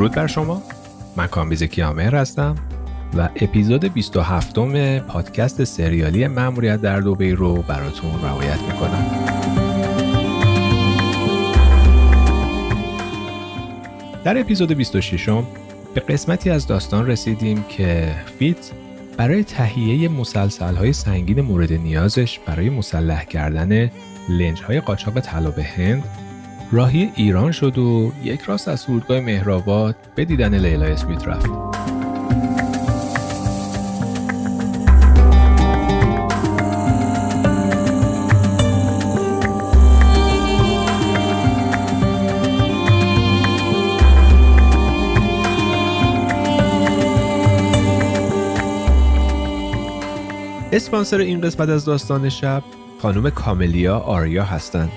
درود بر شما. من کامبیز کیامهر هستم و اپیزود 27 م پادکست سریالی مأموریت در دوبی رو براتون روایت می‌کنم. در اپیزود 26 م به قسمتی از داستان رسیدیم که فیتز برای تهیه مسلسل های سنگین مورد نیازش برای مسلح کردن لنج های قاچاق طلا به هند راهی ایران شد و یک راست از فرودگاه مهرآباد به دیدن لیلا اسمیت رفت. اسپانسر این قسمت از داستان شب خانم کاملیا آریا هستند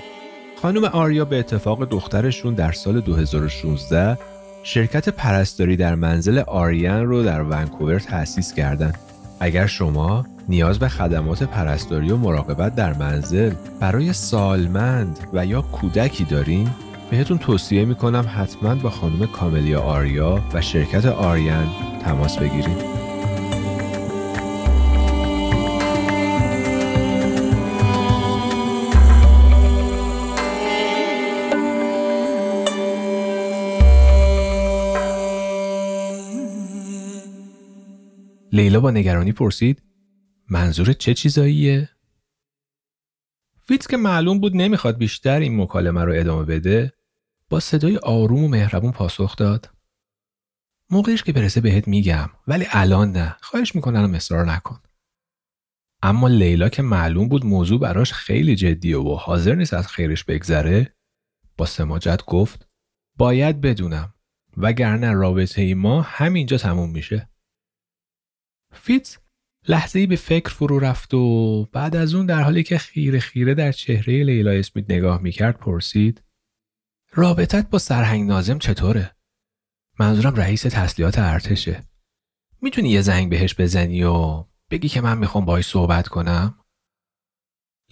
خانم آریا به اتفاق دخترشون در سال 2016 شرکت پرستاری در منزل آریان رو در ونکوور تأسیس کردند. اگر شما نیاز به خدمات پرستاری و مراقبت در منزل برای سالمند و یا کودکی دارین بهتون توصیه می‌کنم حتما با خانم کاملیا آریا و شرکت آریان تماس بگیرید. لیلا با نگرانی پرسید منظور چه چیزاییه؟ فیتز که معلوم بود نمی‌خواد بیشتر این مکالمه رو ادامه بده با صدای آروم و مهربون پاسخ داد. موقعش که برسه بهت میگم ولی الان نه. خواهش می‌کنم اصرار نکن. اما لیلا که معلوم بود موضوع براش خیلی جدیه و حاضر نیست از خیرش بگذره با سماجت گفت باید بدونم وگرنه رابطه ای ما همینجا تموم میشه. فیتز لحظه ای به فکر فرو رفت و بعد از اون در حالی که خیره خیره در چهره لیلا اسمیت نگاه می‌کرد پرسید رابطت با سرهنگ نازم چطوره؟ منظورم رئیس تسلیحات ارتشه. می‌تونی یه زنگ بهش بزنی و بگی که من می‌خوام باهاش صحبت کنم؟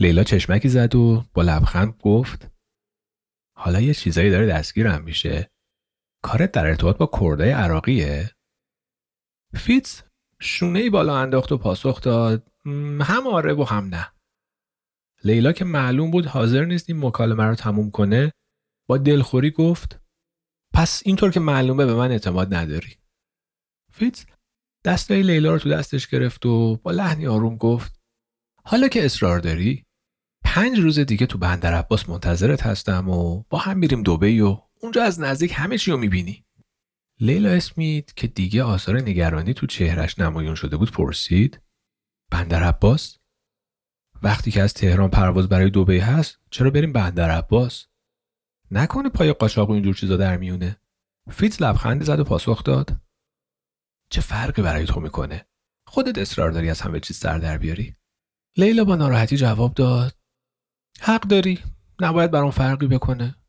لیلا چشمکی زد و با لبخند گفت حالا یه چیزایی داره دستگیرم میشه. کارت در ارتباط با کردای عراقیه؟ فیتز شونه ای بالا انداخت و پاسخ داد. هم آره و هم نه. لیلا که معلوم بود حاضر نیست این مکالمه رو تموم کنه با دلخوری گفت پس اینطور که معلومه به من اعتماد نداری. فیتز دستای لیلا رو تو دستش گرفت و با لحنی آروم گفت حالا که اصرار داری پنج روز دیگه تو بندر عباس منتظرت هستم و با هم میریم دوبی و اونجا از نزدیک همه چی رو می‌بینی. لیلا اسمیت که دیگه آثار نگرانی تو چهرش نمایان شده بود پرسید بندر عباس؟ وقتی که از تهران پرواز برای دوبی هست چرا بریم بندر عباس؟ نکنه پای قاچاق و اینجور چیزا در میونه. فیت لبخندی زد و پاسخ داد. چه فرقی برای تو می‌کنه؟ خودت اصرار داری از همه چیز سر در بیاری. لیلا با ناراحتی جواب داد. حق داری. نباید برام فرقی بکنه.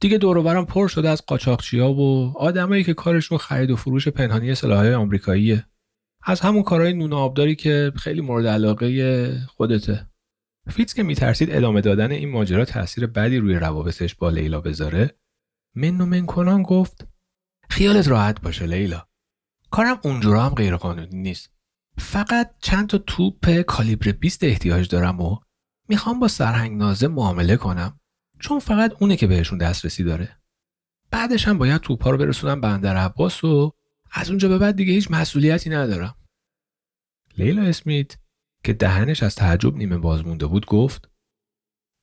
دیگه دور پر شده از قاچاقچیا و آدمایی که کارشون خرید و فروش پنهانی سلاحهای آمریکاییه. از همون کارهای نون آبداری که خیلی مورد علاقه خودته. فیتز که میترسید ادامه دادن این ماجرا تاثیر بدی روی روابطش با لیلا بذاره من و من کنان گفت خیالت راحت باشه لیلا. کارم اونجورا هم غیرقانونی نیست. فقط چند تا توپ کالیبر 20 احتیاج دارم و می‌خوام با سرهنگ نازه معامله کنم. چون فقط اونه که بهشون دسترسی داره. بعدش هم باید توپا رو برسونم بندر عباس و از اونجا به بعد دیگه هیچ مسئولیتی ندارم. لیلا اسمیت که دهنش از تعجب نیمه باز مونده بود گفت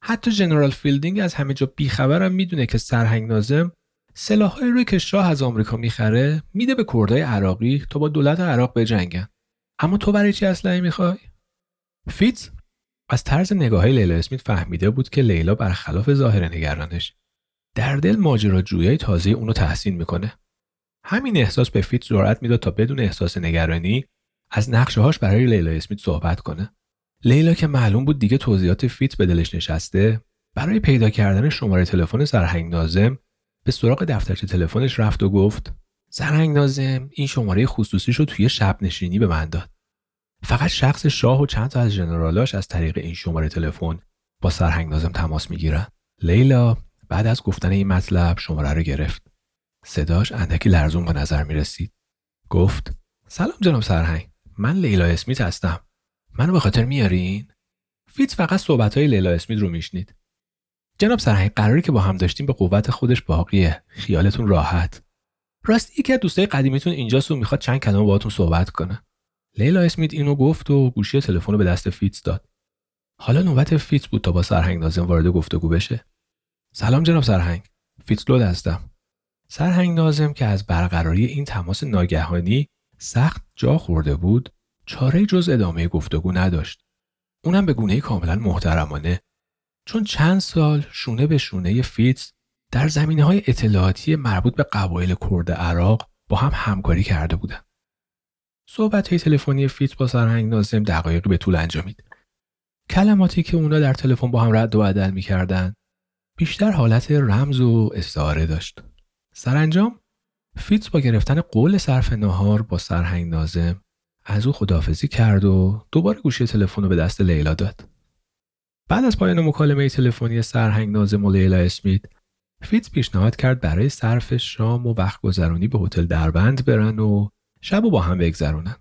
حتی جنرال فیلدینگ از همه جا بیخبرم می‌دونه که سرهنگ نازم سلاحهایی رو که شاه از آمریکا می‌خره میده به کردای عراقی تا با دولت عراق بجنگن. اما تو برای چی اسلحه می‌خوای؟ فیتز از طرز نگاه لیلا اسمیت فهمیده بود که لیلا برخلاف ظاهر نگرانش در دل ماجراجویی تازه اونو تحسین می‌کنه. همین احساس به فیتز جرأت می‌داد تا بدون احساس نگرانی از نقشه هاش برای لیلا اسمیت صحبت کنه. لیلا که معلوم بود دیگه توضیحات فیت به دلش نشسته برای پیدا کردن شماره تلفن سرهنگ نازم به سراغ دفترچه تلفنش رفت و گفت سرهنگ نازم این شماره خصوصیش توی شب نشینی به من داد. فقط شخص شاه و چند تا از ژنرالاش از طریق این شماره تلفن با سرهنگ نازم تماس می‌گیرن. لیلا بعد از گفتن این مطلب شماره رو گرفت. صداش اندکی لرزون به نظر می رسید. گفت سلام جناب سرهنگ من لیلا اسمیت هستم. منو به خاطر میارین؟ فیتز فقط صحبت های لیلا اسمیت رو میشنید. جناب سرهنگ قراری که با هم داشتیم به قوت خودش باقیه. خیالتون راحت. راستی یکی از دوستای قدیمیتون اینجاست و می‌خواد چند کلمه باهاتون صحبت کنه. لیلا اسمیت اینو گفت و گوشی تلفن رو به دست فیتز داد. حالا نوبت فیتز بود تا با سرهنگ نازم وارد گفتگو بشه. سلام جناب سرهنگ. فیتز لود هستم. سرهنگ نازم که از برقراری این تماس ناگهانی سخت جا خورده بود چاره جز ادامه گفتگو نداشت. اونم به گونه کاملا محترمانه. چون چند سال شونه به شونه فیتز در زمینه های اطلاعاتی مربوط به قبایل کرد عراق با هم همکاری کرده بودند. صحبت های تلفنی فیتز با سرهنگ نازم دقایقی به طول انجامید. کلماتی که اونا در تلفن با هم رد و بدل می‌کردند بیشتر حالت رمز و استعاره داشت. سرانجام فیتز با گرفتن قول صرف نهار با سرهنگ نازم از او خدافظی کرد و دوباره گوشی تلفن رو به دست لیلا داد. بعد از پایان مکالمه تلفنی سرهنگ نازم و لیلا اسمیت فیتز پیشنهاد کرد برای صرف شام و وقت گذرانی به هتل دربند برن و شب و با هم بگذرونن.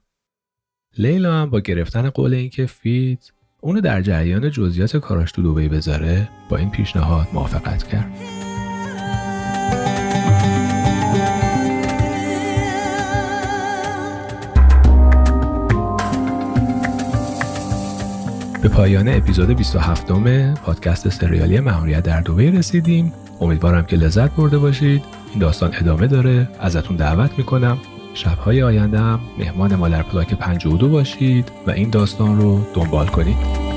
لیلا هم با گرفتن قول اینکه فیتز اونو در جریان جزئیات کاراش تو دوبی بذاره با این پیشنهاد موافقت کرد. به پایان اپیزود 27 م پادکست سریالی مهاریت در دوبی رسیدیم امیدوارم که لذت برده باشید این داستان ادامه داره ازتون دعوت می‌کنم شبهای آینده هم مهمان ما در پلاک 52 باشید و این داستان رو دنبال کنید.